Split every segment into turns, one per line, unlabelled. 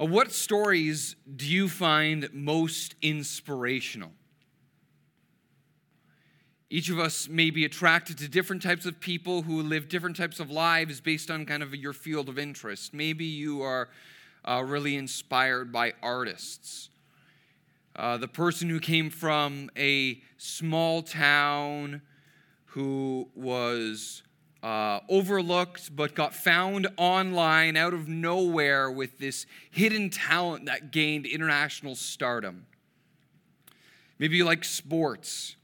Uh, what stories do you find most inspirational? Each of us may be attracted to different types of people who live different types of lives based on kind of your field of interest. Maybe you are uh, really inspired by artists. Uh, the person who came from a small town who was uh, overlooked but got found online out of nowhere with this hidden talent that gained international stardom. Maybe you like sports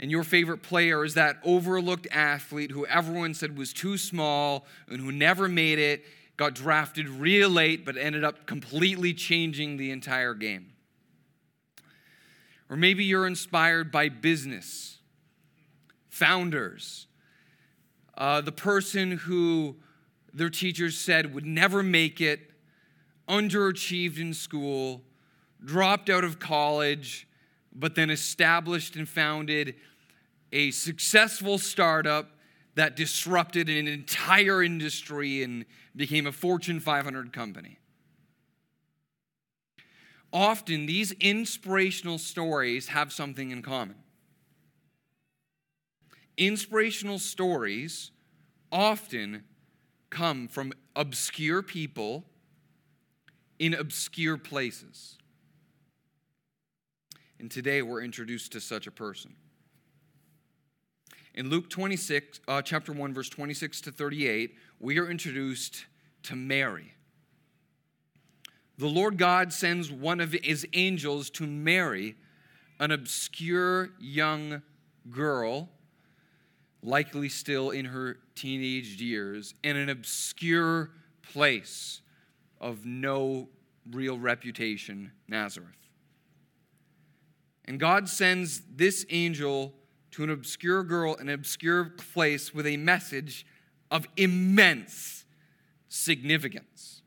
and your favorite player is that overlooked athlete who everyone said was too small and who never made it, got drafted real late, but ended up completely changing the entire game. Or maybe you're inspired by business, founders, uh, the person who their teachers said would never make it, underachieved in school, dropped out of college, but then established and founded a successful startup that disrupted an entire industry and became a Fortune 500 company. Often, these inspirational stories have something in common. Inspirational stories often come from obscure people in obscure places. And today we're introduced to such a person. In Luke 26, uh, chapter 1, verse 26 to 38, we are introduced to Mary. The Lord God sends one of his angels to Mary, an obscure young girl, likely still in her teenage years, in an obscure place of no real reputation, Nazareth. And God sends this angel to an obscure girl in an obscure place with a message of immense significance.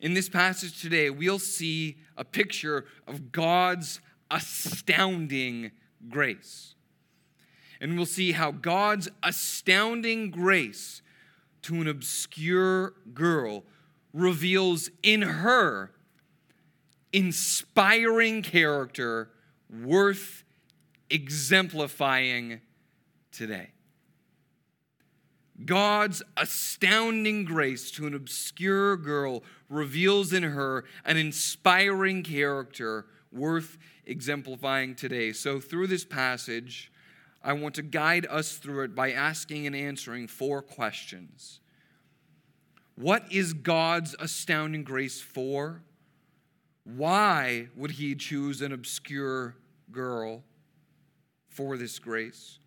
In this passage today, we'll see a picture of God's astounding grace. And we'll see how God's astounding grace to an obscure girl reveals in her inspiring character worth exemplifying today. God's astounding grace to an obscure girl reveals in her an inspiring character worth exemplifying today. So, through this passage, I want to guide us through it by asking and answering four questions. What is God's astounding grace for? Why would he choose an obscure girl for this grace?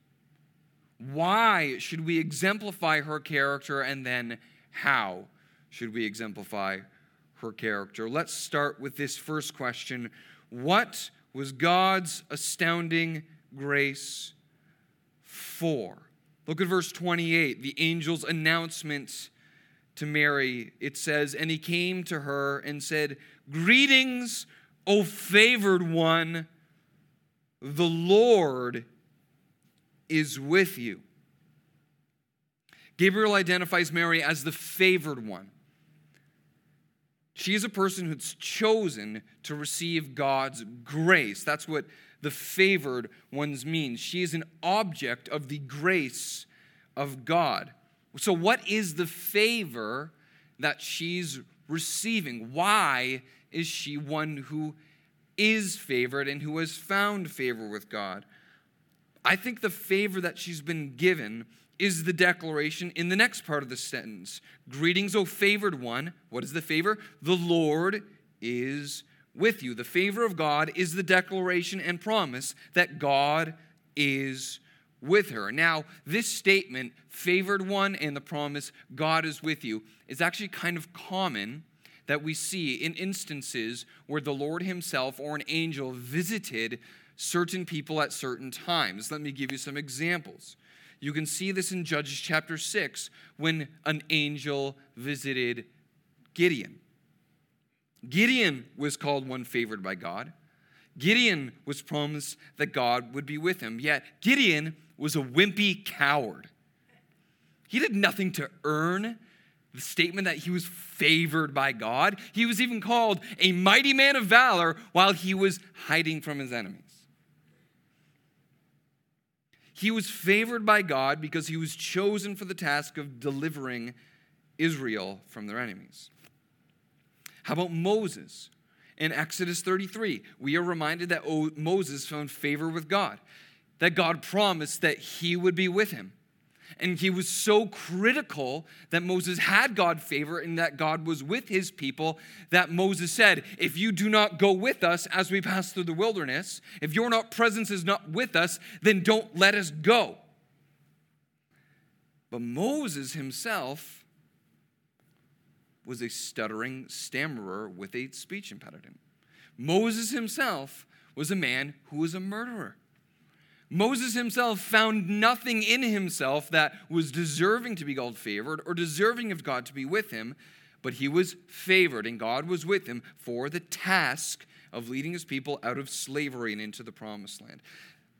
Why should we exemplify her character? And then how should we exemplify her character? Let's start with this first question What was God's astounding grace for? Look at verse 28, the angel's announcement to Mary. It says, And he came to her and said, Greetings, O favored one the Lord is with you. Gabriel identifies Mary as the favored one. She is a person who's chosen to receive God's grace. That's what the favored ones means. She is an object of the grace of God. So, what is the favor that she's receiving? Why is she one who is favored and who has found favor with God. I think the favor that she's been given is the declaration in the next part of the sentence Greetings, O favored one. What is the favor? The Lord is with you. The favor of God is the declaration and promise that God is with her. Now, this statement, favored one, and the promise, God is with you, is actually kind of common that we see in instances where the Lord Himself or an angel visited certain people at certain times. Let me give you some examples. You can see this in Judges chapter 6 when an angel visited Gideon. Gideon was called one favored by God. Gideon was promised that God would be with him. Yet Gideon was a wimpy coward. He did nothing to earn the statement that he was favored by God. He was even called a mighty man of valor while he was hiding from his enemies. He was favored by God because he was chosen for the task of delivering Israel from their enemies. How about Moses? In Exodus 33, we are reminded that oh, Moses found favor with God, that God promised that he would be with him. And he was so critical that Moses had God favor and that God was with his people that Moses said, If you do not go with us as we pass through the wilderness, if your not presence is not with us, then don't let us go. But Moses himself was a stuttering stammerer with a speech impediment. Moses himself was a man who was a murderer. Moses himself found nothing in himself that was deserving to be called favored or deserving of God to be with him, but he was favored, and God was with him for the task of leading his people out of slavery and into the promised land.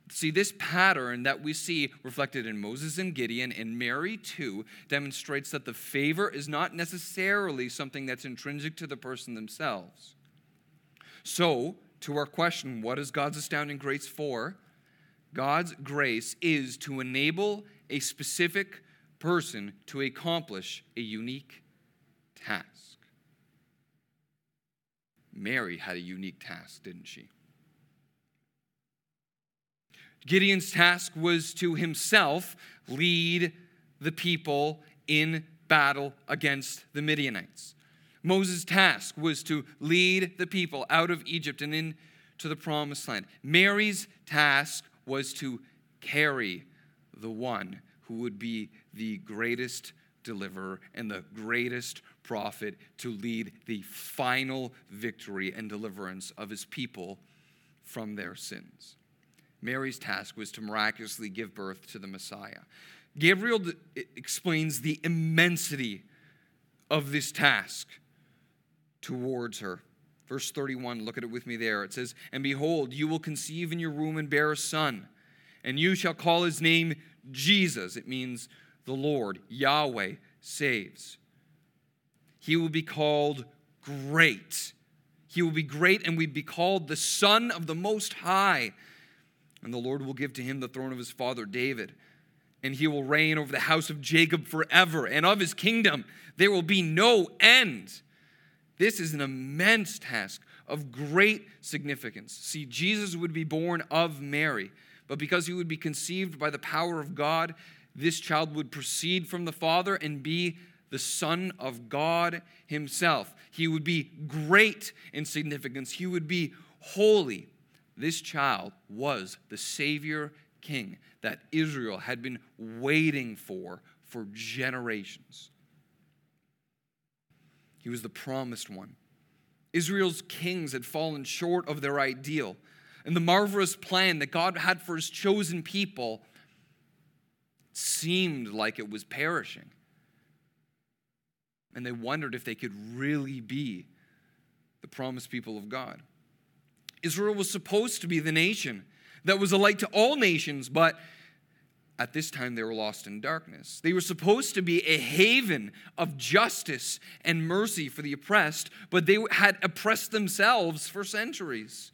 See, this pattern that we see reflected in Moses and Gideon and Mary too demonstrates that the favor is not necessarily something that's intrinsic to the person themselves. So, to our question, what is God's astounding grace for? God's grace is to enable a specific person to accomplish a unique task. Mary had a unique task, didn't she? Gideon's task was to himself lead the people in battle against the Midianites. Moses' task was to lead the people out of Egypt and into the promised land. Mary's task was to carry the one who would be the greatest deliverer and the greatest prophet to lead the final victory and deliverance of his people from their sins. Mary's task was to miraculously give birth to the Messiah. Gabriel explains the immensity of this task towards her. Verse 31, look at it with me there. It says, And behold, you will conceive in your womb and bear a son, and you shall call his name Jesus. It means the Lord, Yahweh, saves. He will be called great. He will be great and will be called the Son of the Most High. And the Lord will give to him the throne of his father David. And he will reign over the house of Jacob forever, and of his kingdom there will be no end. This is an immense task of great significance. See, Jesus would be born of Mary, but because he would be conceived by the power of God, this child would proceed from the Father and be the Son of God himself. He would be great in significance, he would be holy. This child was the Savior King that Israel had been waiting for for generations. He was the promised one. Israel's kings had fallen short of their ideal. And the marvelous plan that God had for his chosen people seemed like it was perishing. And they wondered if they could really be the promised people of God. Israel was supposed to be the nation that was a light to all nations, but at this time they were lost in darkness. They were supposed to be a haven of justice and mercy for the oppressed, but they had oppressed themselves for centuries.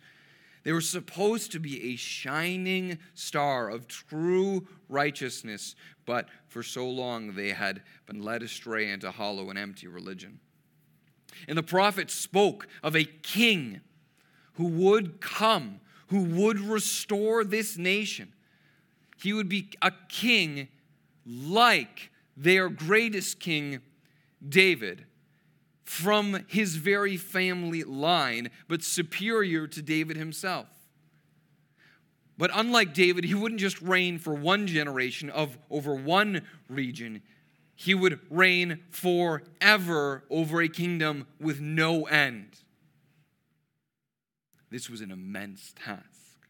They were supposed to be a shining star of true righteousness, but for so long they had been led astray into hollow and empty religion. And the prophet spoke of a king who would come, who would restore this nation he would be a king like their greatest king, David, from his very family line, but superior to David himself. But unlike David, he wouldn't just reign for one generation of over one region. He would reign forever over a kingdom with no end. This was an immense task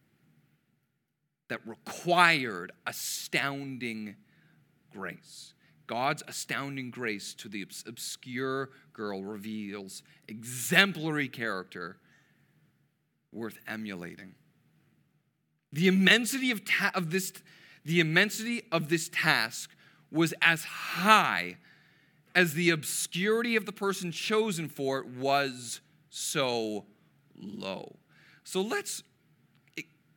that required astounding grace. God's astounding grace to the obscure girl reveals exemplary character worth emulating. The immensity of, ta- of this, the immensity of this task was as high as the obscurity of the person chosen for it was so low. So let's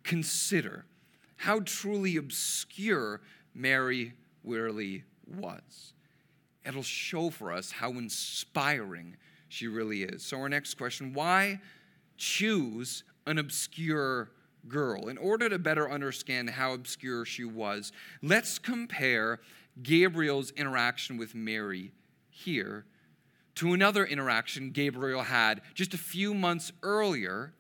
consider how truly obscure Mary really was. It'll show for us how inspiring she really is. So, our next question why choose an obscure girl? In order to better understand how obscure she was, let's compare Gabriel's interaction with Mary here to another interaction Gabriel had just a few months earlier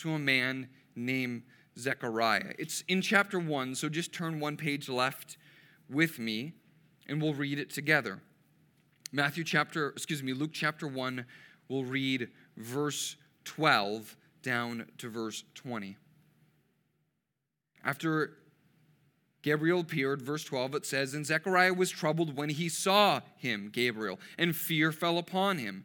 to a man named Zechariah. It's in chapter 1, so just turn one page left with me and we'll read it together. Matthew chapter, excuse me, Luke chapter 1, we'll read verse 12 down to verse 20. After Gabriel appeared, verse 12, it says, And Zechariah was troubled when he saw him, Gabriel, and fear fell upon him.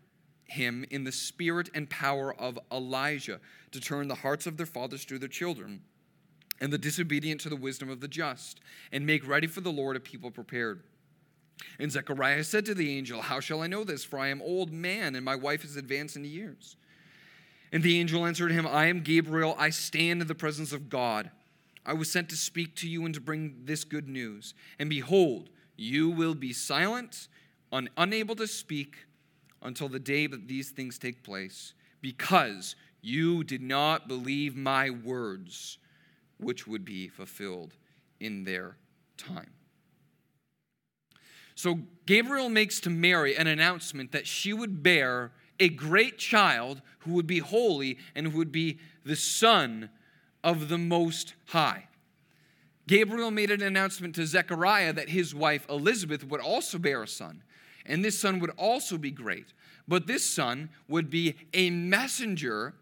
him in the spirit and power of Elijah to turn the hearts of their fathers to their children and the disobedient to the wisdom of the just and make ready for the Lord a people prepared. And Zechariah said to the angel, How shall I know this? For I am old man and my wife is advanced in years. And the angel answered him, I am Gabriel. I stand in the presence of God. I was sent to speak to you and to bring this good news. And behold, you will be silent, un- unable to speak until the day that these things take place, because you did not believe my words, which would be fulfilled in their time. So Gabriel makes to Mary an announcement that she would bear a great child who would be holy and who would be the son of the Most High. Gabriel made an announcement to Zechariah that his wife Elizabeth would also bear a son and this son would also be great. But this son would be a messenger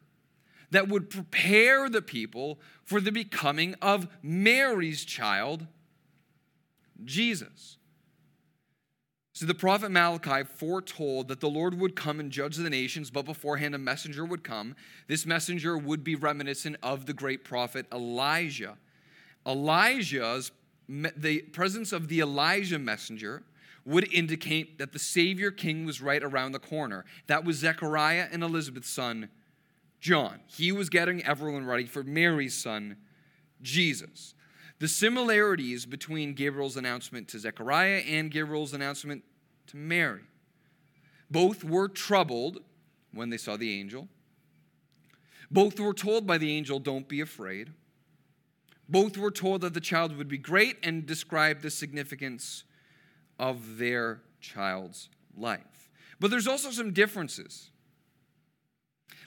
that would prepare the people for the becoming of Mary's child, Jesus. So the prophet Malachi foretold that the Lord would come and judge the nations, but beforehand a messenger would come. This messenger would be reminiscent of the great prophet Elijah. Elijah's the presence of the Elijah messenger would indicate that the Savior King was right around the corner. That was Zechariah and Elizabeth's son, John. He was getting everyone ready for Mary's son, Jesus. The similarities between Gabriel's announcement to Zechariah and Gabriel's announcement to Mary. Both were troubled when they saw the angel. Both were told by the angel, Don't be afraid. Both were told that the child would be great and described the significance of their child's life. But there's also some differences.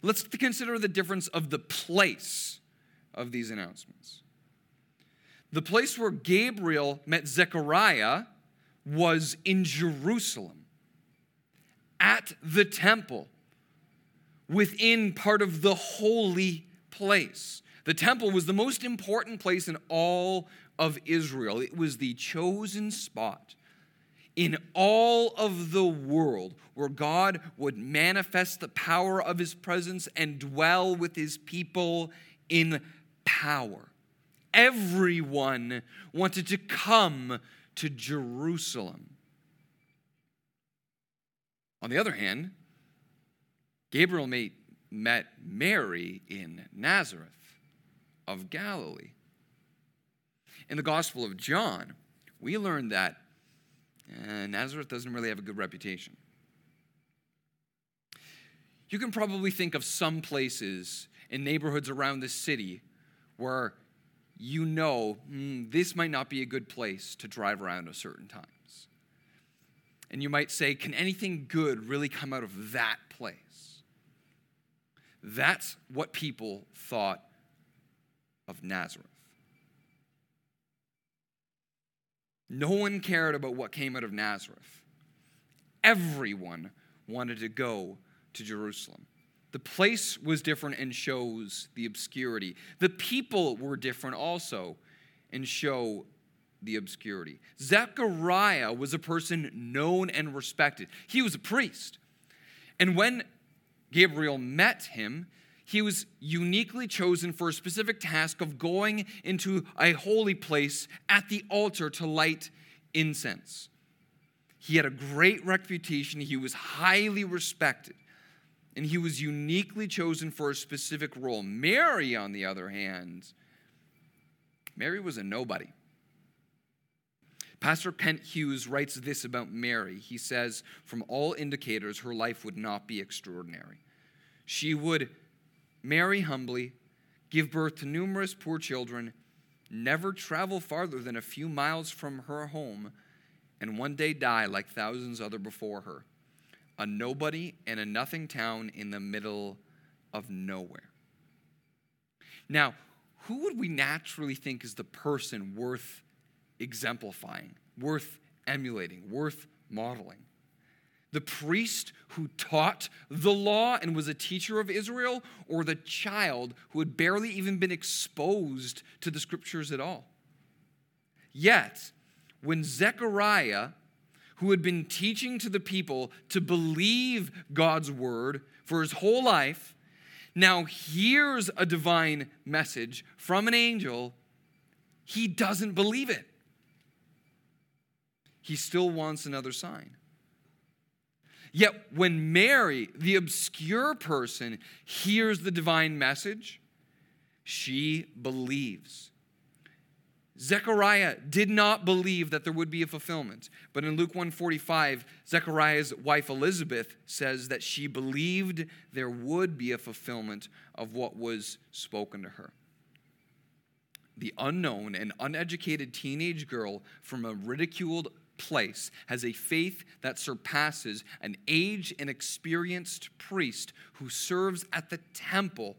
Let's consider the difference of the place of these announcements. The place where Gabriel met Zechariah was in Jerusalem, at the temple, within part of the holy place. The temple was the most important place in all of Israel, it was the chosen spot in all of the world where God would manifest the power of his presence and dwell with his people in power. Everyone wanted to come to Jerusalem. On the other hand, Gabriel met Mary in Nazareth of Galilee. In the Gospel of John, we learn that and Nazareth doesn't really have a good reputation. You can probably think of some places in neighborhoods around the city where you know mm, this might not be a good place to drive around at certain times. And you might say, can anything good really come out of that place? That's what people thought of Nazareth. No one cared about what came out of Nazareth. Everyone wanted to go to Jerusalem. The place was different and shows the obscurity. The people were different also and show the obscurity. Zechariah was a person known and respected. He was a priest. And when Gabriel met him, he was uniquely chosen for a specific task of going into a holy place at the altar to light incense. He had a great reputation, he was highly respected, and he was uniquely chosen for a specific role. Mary, on the other hand, Mary was a nobody. Pastor Kent Hughes writes this about Mary. He says, From all indicators, her life would not be extraordinary. She would marry humbly, give birth to numerous poor children, never travel farther than a few miles from her home, and one day die like thousands other before her. A nobody and a nothing town in the middle of nowhere. Now, who would we naturally think is the person worth exemplifying, worth emulating, worth modeling. The priest who taught the law and was a teacher of Israel, or the child who had barely even been exposed to the scriptures at all. Yet, when Zechariah, who had been teaching to the people to believe God's word for his whole life, now hears a divine message from an angel, he doesn't believe it he still wants another sign. Yet when Mary, the obscure person, hears the divine message, she believes. Zechariah did not believe that there would be a fulfillment. But in Luke 145, Zechariah's wife Elizabeth says that she believed there would be a fulfillment of what was spoken to her. The unknown and uneducated teenage girl from a ridiculed place has a faith that surpasses an aged and experienced priest who serves at the temple.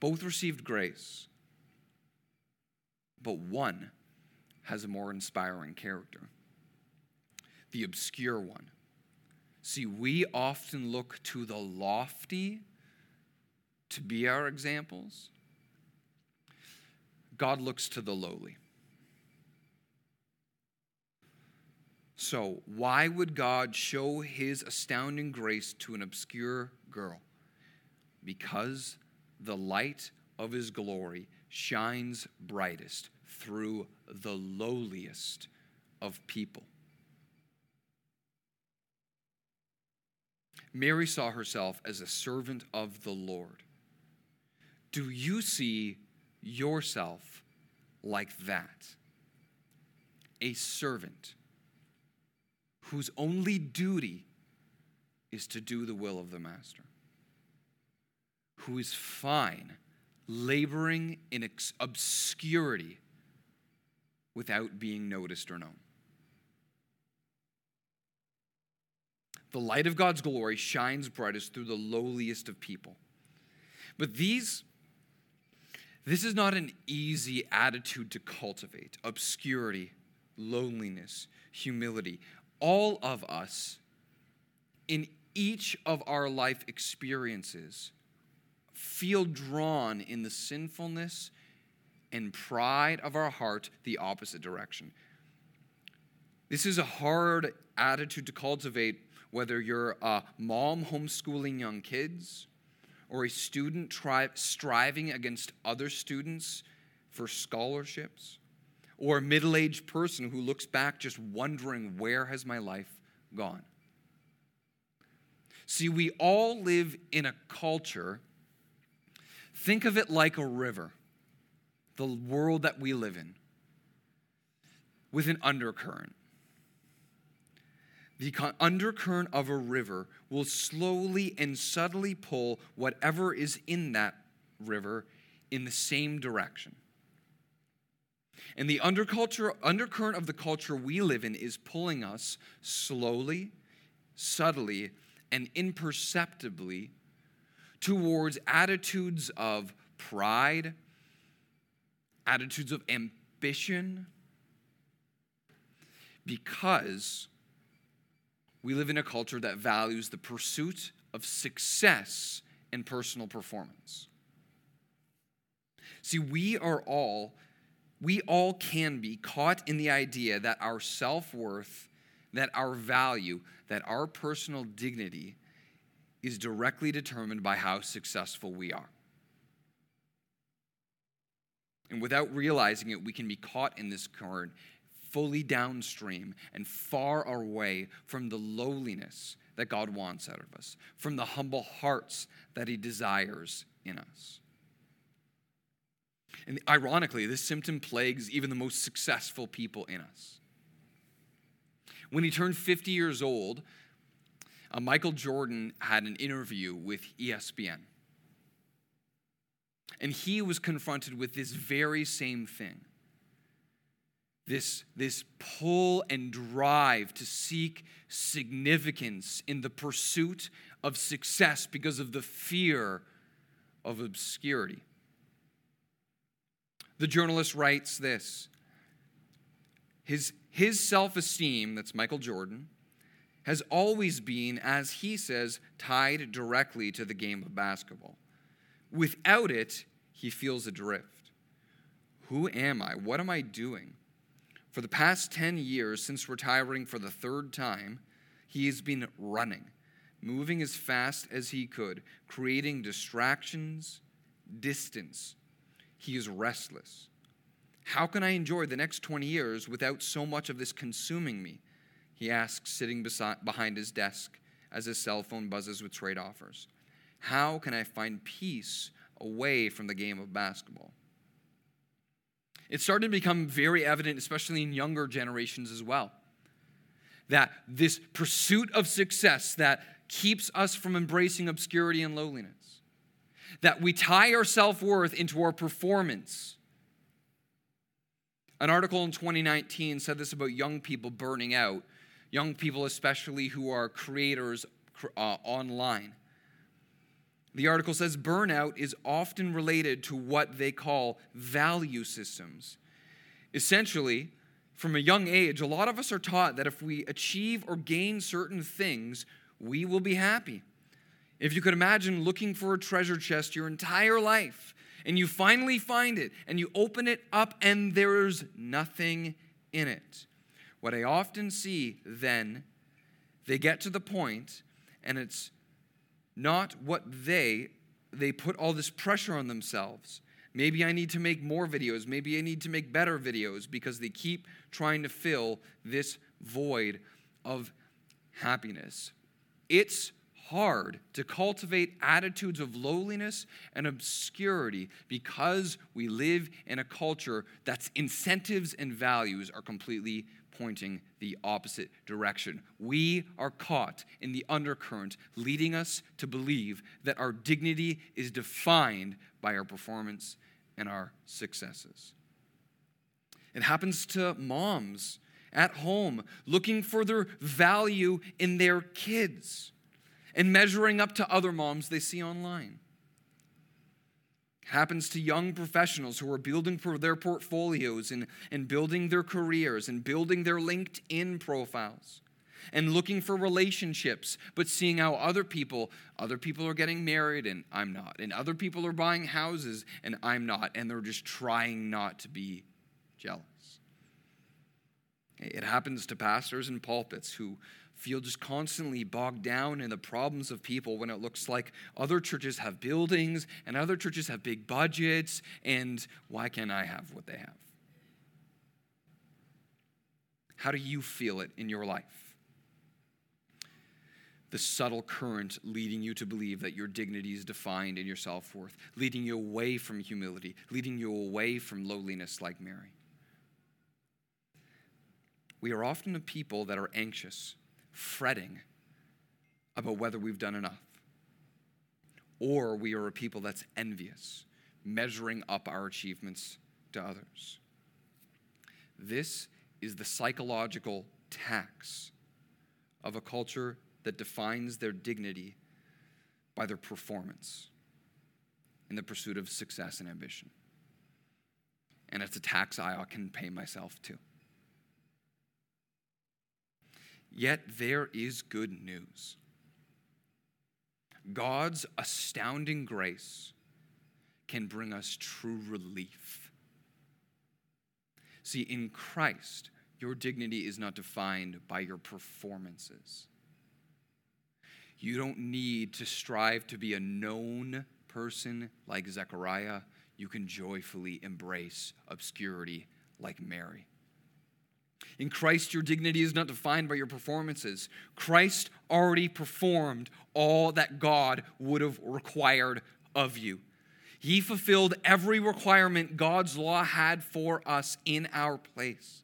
Both received grace, but one has a more inspiring character the obscure one. See, we often look to the lofty to be our examples. God looks to the lowly. So, why would God show his astounding grace to an obscure girl? Because the light of his glory shines brightest through the lowliest of people. Mary saw herself as a servant of the Lord. Do you see yourself like that? A servant whose only duty is to do the will of the master, who is fine laboring in obscurity without being noticed or known. The light of God's glory shines brightest through the lowliest of people. But these, this is not an easy attitude to cultivate obscurity, loneliness, humility all of us, in each of our life experiences, feel drawn in the sinfulness and pride of our heart the opposite direction. This is a hard attitude to cultivate, whether you're a mom homeschooling young kids or a student tri- striving against other students for scholarships or a middle aged person who looks back just wondering, where has my life gone? See, we all live in a culture, think of it like a river, the world that we live in, with an undercurrent. The undercurrent of a river will slowly and subtly pull whatever is in that river in the same direction. And the underculture, undercurrent of the culture we live in is pulling us slowly, subtly, and imperceptibly towards attitudes of pride, attitudes of ambition, because we live in a culture that values the pursuit of success and personal performance. See, we are all, we all can be caught in the idea that our self worth, that our value, that our personal dignity is directly determined by how successful we are. And without realizing it, we can be caught in this current fully downstream and far away from the lowliness that God wants out of us, from the humble hearts that He desires in us. And ironically, this symptom plagues even the most successful people in us. When he turned 50 years old, uh, Michael Jordan had an interview with ESPN. And he was confronted with this very same thing this, this pull and drive to seek significance in the pursuit of success because of the fear of obscurity. The journalist writes this His, his self esteem, that's Michael Jordan, has always been, as he says, tied directly to the game of basketball. Without it, he feels adrift. Who am I? What am I doing? For the past 10 years, since retiring for the third time, he has been running, moving as fast as he could, creating distractions, distance, he is restless. How can I enjoy the next 20 years without so much of this consuming me? He asks, sitting beside, behind his desk as his cell phone buzzes with trade offers. How can I find peace away from the game of basketball? It started to become very evident, especially in younger generations as well, that this pursuit of success that keeps us from embracing obscurity and lowliness that we tie our self worth into our performance. An article in 2019 said this about young people burning out, young people, especially who are creators uh, online. The article says burnout is often related to what they call value systems. Essentially, from a young age, a lot of us are taught that if we achieve or gain certain things, we will be happy. If you could imagine looking for a treasure chest your entire life, and you finally find it, and you open it up, and there's nothing in it. What I often see then, they get to the point, and it's not what they, they put all this pressure on themselves. Maybe I need to make more videos. Maybe I need to make better videos because they keep trying to fill this void of happiness. It's hard to cultivate attitudes of lowliness and obscurity because we live in a culture that's incentives and values are completely pointing the opposite direction. We are caught in the undercurrent, leading us to believe that our dignity is defined by our performance and our successes. It happens to moms at home looking for their value in their kids and measuring up to other moms they see online. Happens to young professionals who are building for their portfolios and, and building their careers and building their LinkedIn profiles and looking for relationships, but seeing how other people, other people are getting married and I'm not, and other people are buying houses and I'm not, and they're just trying not to be jealous. It happens to pastors and pulpits who feel just constantly bogged down in the problems of people when it looks like other churches have buildings and other churches have big budgets, and why can't I have what they have? How do you feel it in your life? The subtle current leading you to believe that your dignity is defined in your self worth, leading you away from humility, leading you away from lowliness like Mary. We are often a people that are anxious fretting about whether we've done enough. Or we are a people that's envious, measuring up our achievements to others. This is the psychological tax of a culture that defines their dignity by their performance in the pursuit of success and ambition. And it's a tax I can pay myself to. Yet there is good news. God's astounding grace can bring us true relief. See, in Christ, your dignity is not defined by your performances. You don't need to strive to be a known person like Zechariah. You can joyfully embrace obscurity like Mary. In Christ, your dignity is not defined by your performances. Christ already performed all that God would have required of you. He fulfilled every requirement God's law had for us in our place.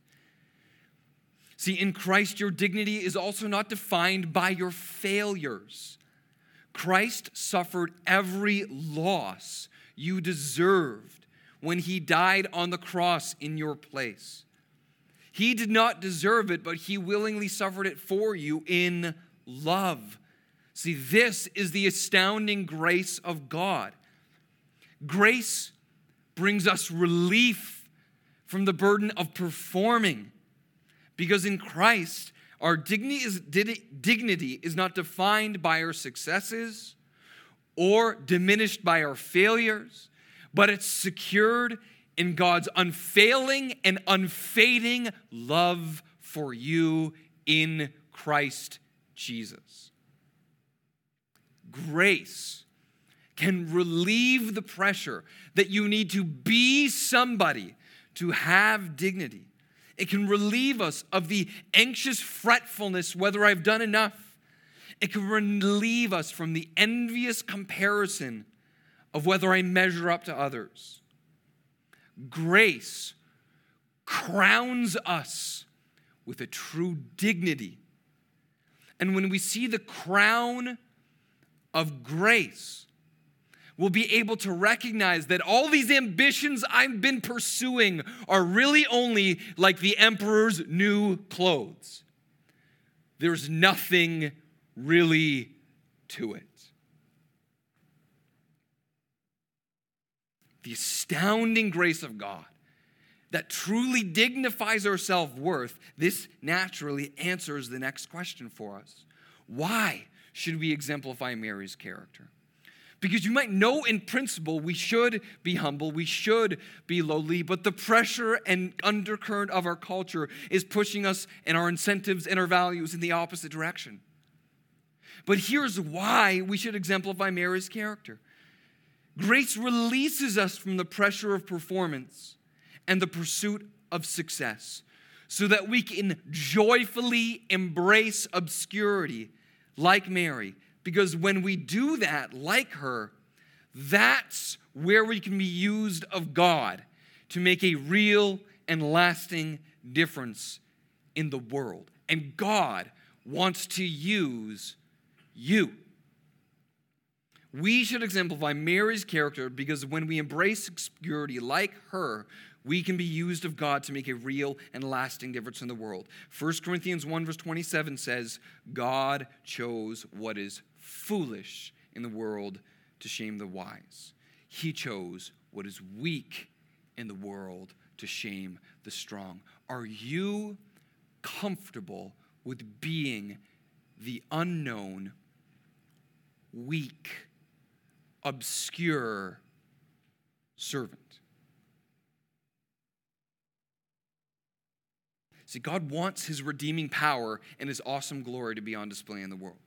See, in Christ, your dignity is also not defined by your failures. Christ suffered every loss you deserved when he died on the cross in your place. He did not deserve it, but he willingly suffered it for you in love. See, this is the astounding grace of God. Grace brings us relief from the burden of performing because in Christ, our dignity is, dignity is not defined by our successes or diminished by our failures, but it's secured in God's unfailing and unfading love for you in Christ Jesus. Grace can relieve the pressure that you need to be somebody to have dignity. It can relieve us of the anxious fretfulness whether I've done enough. It can relieve us from the envious comparison of whether I measure up to others. Grace crowns us with a true dignity. And when we see the crown of grace, we'll be able to recognize that all these ambitions I've been pursuing are really only like the emperor's new clothes. There's nothing really to it. The astounding grace of God that truly dignifies our self worth, this naturally answers the next question for us. Why should we exemplify Mary's character? Because you might know in principle we should be humble, we should be lowly, but the pressure and undercurrent of our culture is pushing us and our incentives and our values in the opposite direction. But here's why we should exemplify Mary's character grace releases us from the pressure of performance and the pursuit of success so that we can joyfully embrace obscurity like Mary because when we do that, like her, that's where we can be used of God to make a real and lasting difference in the world. And God wants to use you. We should exemplify Mary's character because when we embrace obscurity like her, we can be used of God to make a real and lasting difference in the world. 1 Corinthians 1, verse 27 says, God chose what is foolish in the world to shame the wise. He chose what is weak in the world to shame the strong. Are you comfortable with being the unknown, weak, obscure servant? See, God wants his redeeming power and his awesome glory to be on display in the world.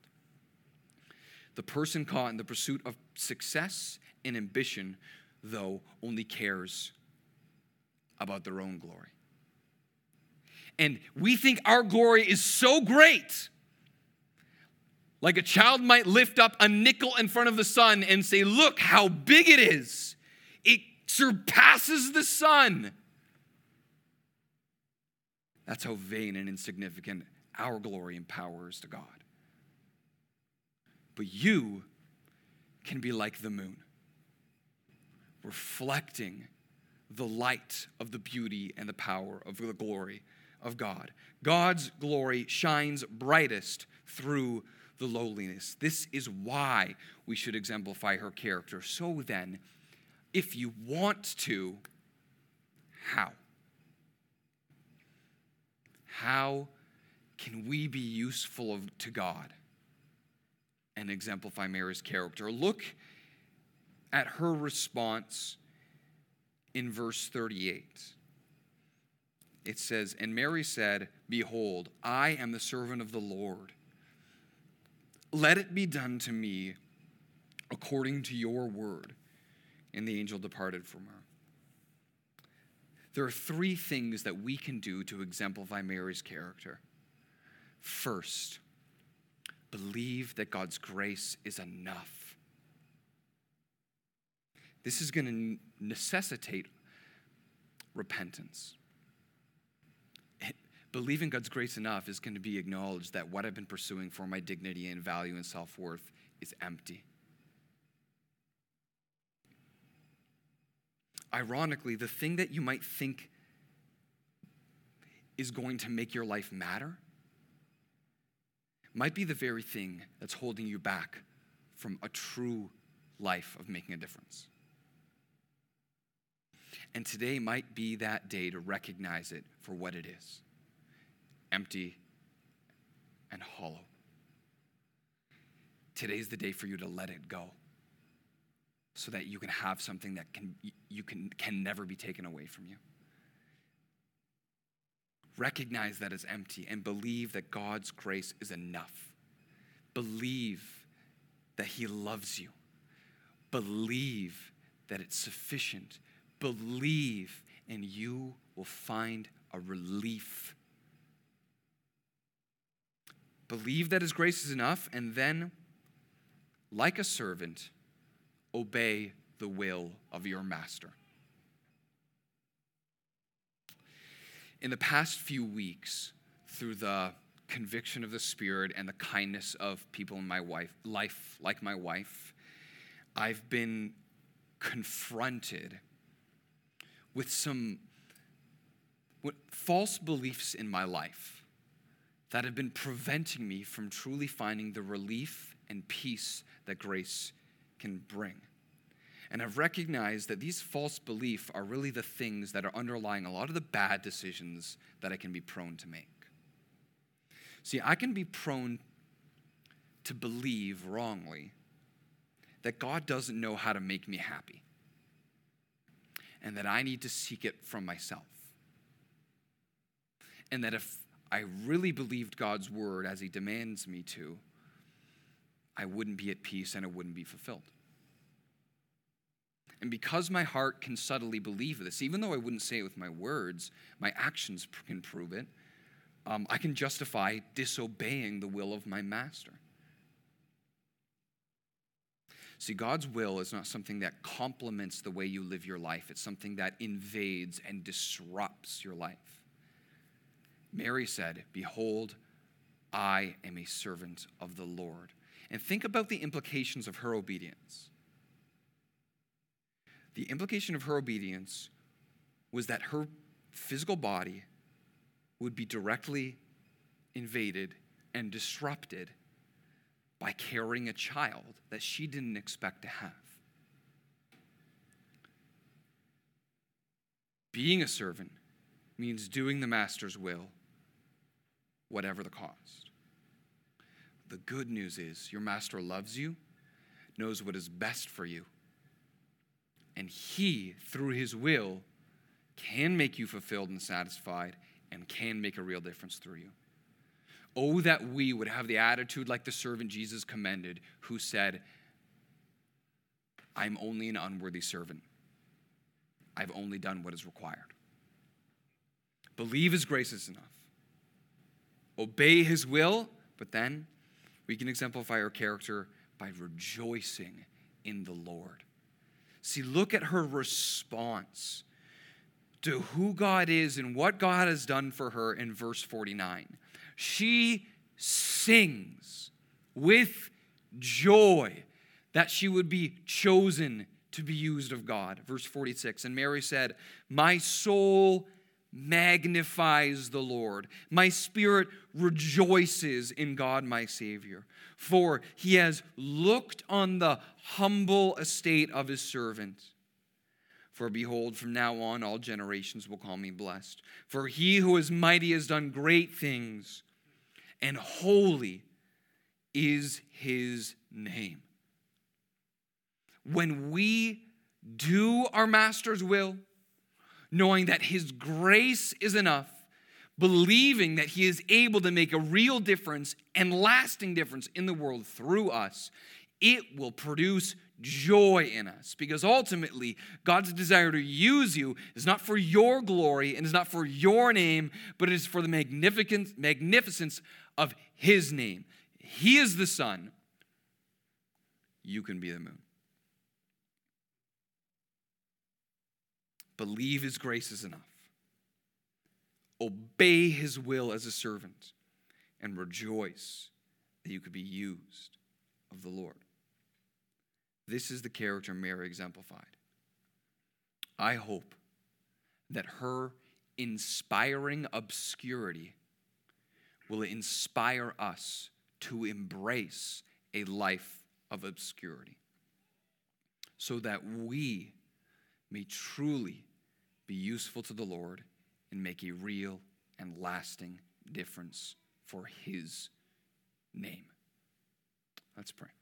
The person caught in the pursuit of success and ambition, though, only cares about their own glory. And we think our glory is so great. Like a child might lift up a nickel in front of the sun and say, Look how big it is. It surpasses the sun. That's how vain and insignificant our glory and power is to God. But you can be like the moon, reflecting the light of the beauty and the power of the glory of God. God's glory shines brightest through the lowliness. This is why we should exemplify her character. So then, if you want to, how? How can we be useful to God? and exemplify Mary's character. Look at her response in verse 38. It says, And Mary said, Behold, I am the servant of the Lord. Let it be done to me according to your word. And the angel departed from her. There are three things that we can do to exemplify Mary's character. First, believe that God's grace is enough. This is going to necessitate repentance. Believing God's grace enough is going to be acknowledged that what I've been pursuing for my dignity and value and self worth is empty. Ironically, the thing that you might think is going to make your life matter might be the very thing that's holding you back from a true life of making a difference. And today might be that day to recognize it for what it is empty and hollow. Today's the day for you to let it go so that you can have something that can, you can, can never be taken away from you. Recognize that it's empty and believe that God's grace is enough. Believe that He loves you. Believe that it's sufficient. Believe, and you will find a relief. Believe that His grace is enough, and then, like a servant, obey the will of your master. In the past few weeks, through the conviction of the Spirit and the kindness of people in my wife, life, like my wife, I've been confronted with some false beliefs in my life that have been preventing me from truly finding the relief and peace that grace can bring. And I've recognized that these false beliefs are really the things that are underlying a lot of the bad decisions that I can be prone to make. See, I can be prone to believe wrongly that God doesn't know how to make me happy and that I need to seek it from myself. And that if I really believed God's word as He demands me to, I wouldn't be at peace and it wouldn't be fulfilled. And because my heart can subtly believe this, even though I wouldn't say it with my words, my actions can prove it, um, I can justify disobeying the will of my master. See, God's will is not something that complements the way you live your life, it's something that invades and disrupts your life. Mary said, Behold, I am a servant of the Lord. And think about the implications of her obedience. The implication of her obedience was that her physical body would be directly invaded and disrupted by carrying a child that she didn't expect to have. Being a servant means doing the master's will, whatever the cost. The good news is your master loves you, knows what is best for you and He, through His will, can make you fulfilled and satisfied and can make a real difference through you. Oh, that we would have the attitude like the servant Jesus commended, who said, I'm only an unworthy servant. I've only done what is required. Believe His grace is enough. Obey His will, but then we can exemplify our character by rejoicing in the Lord. See, look at her response to who God is and what God has done for her in verse 49. She sings with joy that she would be chosen to be used of God. Verse 46 And Mary said, My soul magnifies the Lord. My spirit rejoices in God, my Savior, for he has looked on the humble estate of his servant. For behold, from now on all generations will call me blessed. For he who is mighty has done great things, and holy is his name. When we do our master's will, knowing that his grace is enough, believing that he is able to make a real difference and lasting difference in the world through us, it will produce joy in us because ultimately God's desire to use you is not for your glory and is not for your name, but it is for the magnificence, magnificence of His name. He is the sun, you can be the moon. Believe His grace is enough. Obey His will as a servant and rejoice that you could be used of the Lord. This is the character Mary exemplified. I hope that her inspiring obscurity will inspire us to embrace a life of obscurity so that we may truly be useful to the Lord and make a real and lasting difference for His name. Let's pray.